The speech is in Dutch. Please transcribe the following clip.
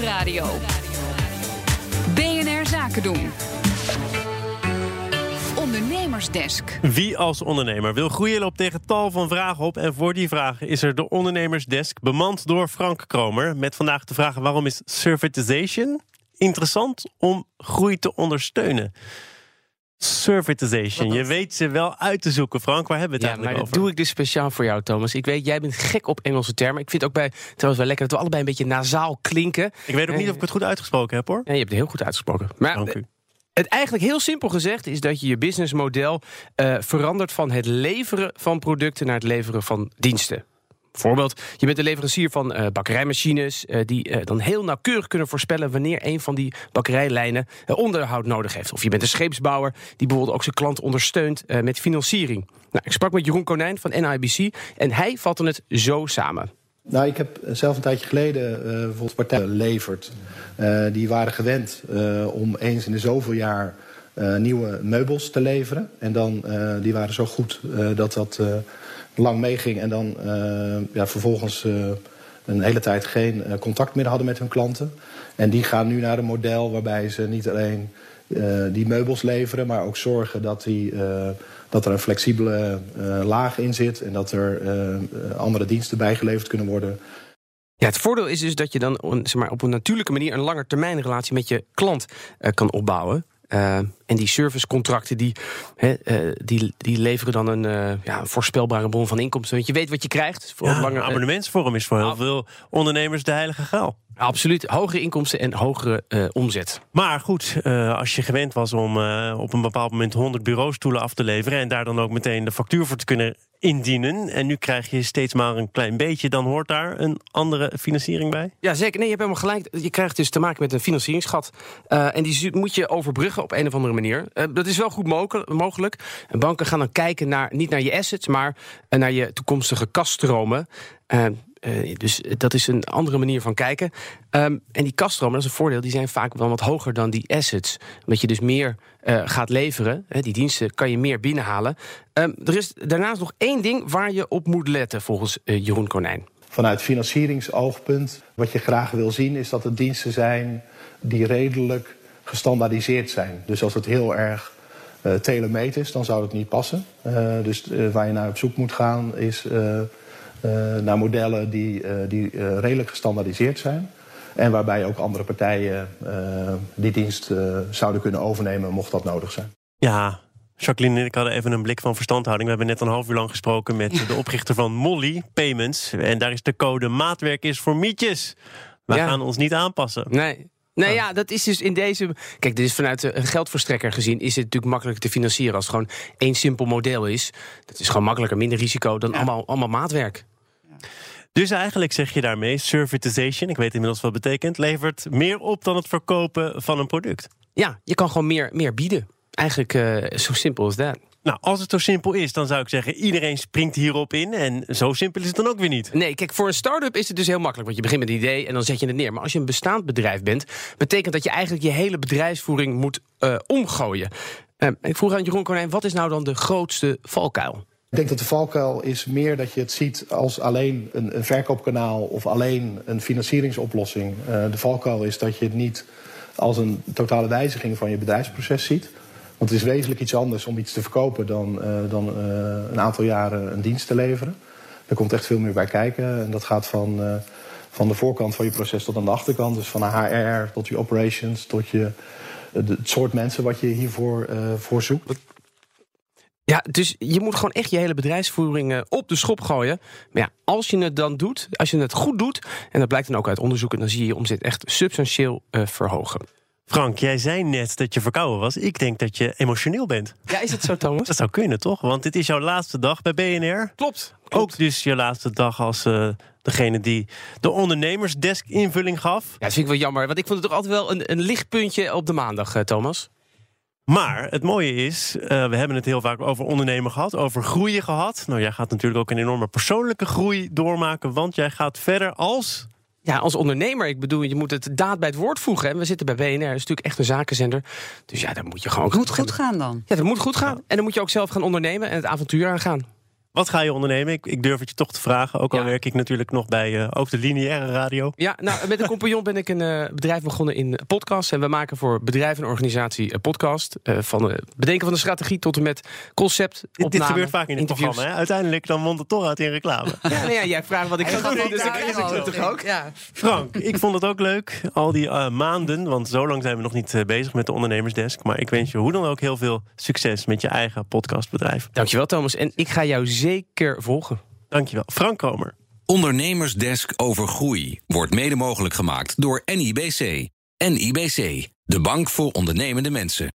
Nieuwsradio. BNR Zaken doen. Ondernemersdesk. Wie als ondernemer wil groeien loopt tegen tal van vragen op. En voor die vragen is er de Ondernemersdesk bemand door Frank Kromer. Met vandaag de vraag waarom is servitization interessant om groei te ondersteunen? Servitization. Je weet ze wel uit te zoeken, Frank. Waar hebben we het Ja, maar eigenlijk dat over? doe ik dus speciaal voor jou, Thomas. Ik weet, jij bent gek op Engelse termen. Ik vind het ook bij, trouwens wel lekker dat we allebei een beetje nasaal klinken. Ik weet ook niet of ik het goed uitgesproken heb, hoor. Ja, je hebt het heel goed uitgesproken. Maar Dank u. het eigenlijk heel simpel gezegd is dat je je businessmodel eh, verandert van het leveren van producten naar het leveren van diensten. Bijvoorbeeld, je bent een leverancier van eh, bakkerijmachines... eh, die eh, dan heel nauwkeurig kunnen voorspellen... wanneer een van die bakkerijlijnen onderhoud nodig heeft. Of je bent een scheepsbouwer die bijvoorbeeld ook zijn klant ondersteunt... met financiering. Nou, ik sprak met Jeroen Konijn van NIBC en hij vatte het zo samen. Nou, ik heb zelf een tijdje geleden bijvoorbeeld partijen geleverd. Die waren gewend om eens in de zoveel jaar nieuwe meubels te leveren. En dan, die waren zo goed dat dat lang meeging. En dan eh, ja, vervolgens eh, een hele tijd geen eh, contact meer hadden met hun klanten. En die gaan nu naar een model waarbij ze niet alleen die meubels leveren, maar ook zorgen dat, die, dat er een flexibele laag in zit en dat er andere diensten bijgeleverd kunnen worden. Ja, het voordeel is dus dat je dan zeg maar, op een natuurlijke manier... een langetermijnrelatie met je klant kan opbouwen. Eh, en die servicecontracten die, hè, eh, die, die leveren dan een, eh, ja, een voorspelbare bron van inkomsten. Want je weet wat je krijgt. Voor Ja, een langer, een abonnementsvorm is voor heel Ah. veel ondernemers de heilige graal. absoluut, hogere inkomsten en hogere eh, omzet. Maar goed, eh, als je gewend was om eh, op een bepaald moment 100 bureaustoelen af te leveren en daar dan ook meteen de factuur voor te kunnen indienen. En nu krijg je steeds maar een klein beetje, dan hoort daar een andere financiering bij. Ja, zeker. Nee, je hebt helemaal gelijk. Je krijgt dus te maken met een financieringsgat. Eh, en die moet je overbruggen op een of andere manier. Eh, dat is wel goed mogelijk. En banken gaan dan kijken naar, niet naar je assets, maar eh, naar je toekomstige kaststromen. Eh, dus dat is een andere manier van kijken. Ehm, en die kaststromen, dat is een voordeel, die zijn vaak wel wat hoger dan die assets. Omdat je dus meer gaat leveren. Hè, die diensten kan je meer binnenhalen. Ehm, er is daarnaast nog één ding waar je op moet letten, volgens Jeroen Konijn. Vanuit financieringsoogpunt, wat je graag wil zien, is dat het diensten zijn die redelijk gestandaardiseerd zijn. Dus als het heel erg eh telemeet is, dan zou het niet passen. Eh, dus eh, waar je naar op zoek moet gaan, is eh, eh, naar modellen die, eh, die eh, redelijk gestandaardiseerd zijn. En waarbij ook andere partijen eh, die dienst eh, zouden kunnen overnemen, mocht dat nodig zijn. Ja, Jacqueline en ik hadden even een blik van verstandhouding. We hebben net een half uur lang gesproken met de oprichter van Molly Payments. En daar is de code maatwerk is voor mietjes. We Ja. gaan ons niet aanpassen. Nee. Nou ja, dat is dus in deze. Kijk, dit is vanuit de- een geldverstrekker gezien. Is het natuurlijk makkelijker te financieren als het gewoon één simpel model is. Dat is gewoon makkelijker, minder risico dan allemaal, allemaal maatwerk. Dus eigenlijk zeg je daarmee, servitization, ik weet inmiddels wat het betekent, levert meer op dan het verkopen van een product. Ja, je kan gewoon meer, meer bieden. Eigenlijk eh, zo simpel als dat. Nou, als het zo simpel is, dan zou ik zeggen, iedereen springt hierop in. En zo simpel is het dan ook weer niet. Nee, kijk, voor een start-up is het dus heel makkelijk. Want je begint met een idee en dan zet je het neer. Maar als je een bestaand bedrijf bent, betekent dat je eigenlijk je hele bedrijfsvoering moet eh, omgooien. Eh, ik vroeg aan Jeroen Konijn, wat is nou dan de grootste valkuil? Ik denk dat de valkuil is meer dat je het ziet als alleen een, een verkoopkanaal of alleen een financieringsoplossing. Eh, de valkuil is dat je het niet als een totale wijziging van je bedrijfsproces ziet. Want het is wezenlijk iets anders om iets te verkopen dan, eh, dan eh, een aantal jaren een dienst te leveren. Er komt echt veel meer bij kijken. En dat gaat van, eh, van de voorkant van je proces tot aan de achterkant. Dus van HR tot je operations, tot je, de- het soort mensen wat je hiervoor voor zoekt. Ja, dus je moet gewoon echt je hele bedrijfsvoering op de schop gooien. Maar ja, als je het dan doet, als je het goed doet, en dat blijkt dan ook uit onderzoeken, dan zie je je omzet echt substantieel verhogen. Frank, jij zei net dat je verkouden was. Ik denk dat je emotioneel bent. Ja, is het zo, Thomas? Dat zou kunnen, toch? Want dit is jouw laatste dag bij BNR. Klopt. Ook dus je laatste dag als eh, degene die de ondernemersdesk invulling gaf. Ja, dat vind ik wel jammer, want ik vond het toch altijd wel een, een lichtpuntje op de maandag, eh, Thomas. Maar het mooie is, eh, we hebben het heel vaak over ondernemen gehad, over groeien gehad. Nou, jij gaat natuurlijk ook een enorme persoonlijke groei doormaken, want jij gaat verder als. Ja, als ondernemer, ik bedoel, je moet het daad bij het woord voegen. En we zitten bij BNR, dat is natuurlijk echt een zakenzender. Dus ja, daar moet je gewoon... Het moet goed gaan dan. Ja, dat moet goed gaan. En dan moet je ook zelf gaan ondernemen en het avontuur aangaan. Wat ga je ondernemen? Ik, ik durf het je toch te vragen. Ook al Ja. werk ik natuurlijk nog bij eh, ook de lineaire radio. Ja, nou, met een compagnon ben ik een eh, bedrijf begonnen in podcast. En we maken voor bedrijven en organisatie een podcast. Eh, van het bedenken van de strategie tot en met concept, Dit, dit opname, gebeurt vaak in het interviews. programma. Hè? Uiteindelijk dan mondt het toch uit in reclame. Ja, nou ja, jij vraagt wat ik ga doen, dus doe het toch ook? Ja. Frank, ik vond het ook leuk. Al die maanden, want zo lang zijn we nog niet bezig met de ondernemersdesk. Maar ik wens je hoe dan ook heel veel succes met je eigen podcastbedrijf. Dankjewel, Thomas. En ik ga jou zeker volgen. Dankjewel. Frank Kromer. Ondernemersdesk over groei wordt mede mogelijk gemaakt door NIBC. NIBC, de bank voor ondernemende mensen.